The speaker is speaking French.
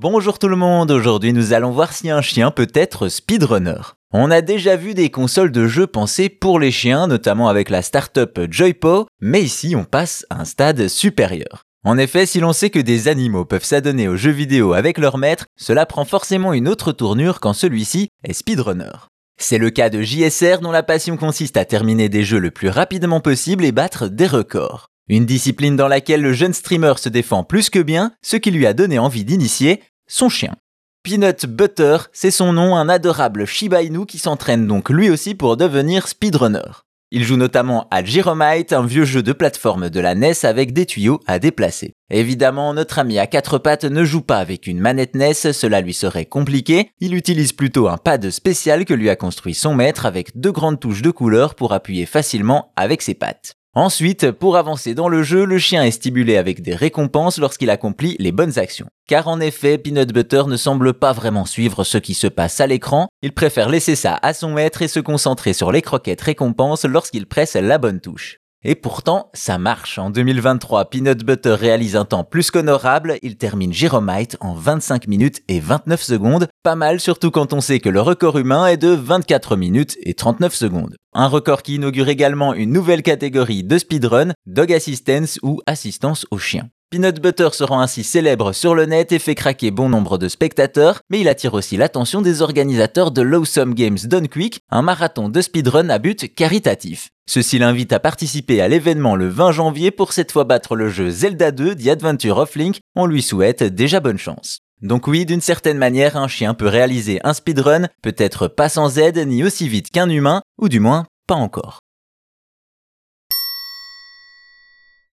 Bonjour tout le monde, aujourd'hui nous allons voir si un chien peut être speedrunner. On a déjà vu des consoles de jeux pensées pour les chiens, notamment avec la startup Joypo, mais ici on passe à un stade supérieur. En effet, si l'on sait que des animaux peuvent s'adonner aux jeux vidéo avec leur maître, cela prend forcément une autre tournure quand celui-ci est speedrunner. C'est le cas de JSR dont la passion consiste à terminer des jeux le plus rapidement possible et battre des records. Une discipline dans laquelle le jeune streamer se défend plus que bien, ce qui lui a donné envie d'initier son chien. Peanut Butter, c'est son nom, un adorable Shiba Inu qui s'entraîne donc lui aussi pour devenir speedrunner. Il joue notamment à Gyromite, un vieux jeu de plateforme de la NES avec des tuyaux à déplacer. Évidemment, notre ami à quatre pattes ne joue pas avec une manette NES, cela lui serait compliqué. Il utilise plutôt un pad spécial que lui a construit son maître avec deux grandes touches de couleur pour appuyer facilement avec ses pattes. Ensuite, pour avancer dans le jeu, le chien est stimulé avec des récompenses lorsqu'il accomplit les bonnes actions. Car en effet, Peanut Butter ne semble pas vraiment suivre ce qui se passe à l'écran, il préfère laisser ça à son maître et se concentrer sur les croquettes récompenses lorsqu'il presse la bonne touche. Et pourtant, ça marche. En 2023, Peanut Butter réalise un temps plus qu'honorable. Il termine Gyromite en 25 minutes et 29 secondes. Pas mal, surtout quand on sait que le record humain est de 24 minutes et 39 secondes. Un record qui inaugure également une nouvelle catégorie de speedrun, Dog Assistance ou assistance au chien. Peanut Butter se rend ainsi célèbre sur le net et fait craquer bon nombre de spectateurs, mais il attire aussi l'attention des organisateurs de Lawsome Games Done Quick, un marathon de speedrun à but caritatif. Ceci l'invite à participer à l'événement le 20 janvier pour cette fois battre le jeu Zelda 2 The Adventure of Link. On lui souhaite déjà bonne chance. Donc oui, d'une certaine manière, un chien peut réaliser un speedrun, peut-être pas sans aide ni aussi vite qu'un humain, ou du moins pas encore.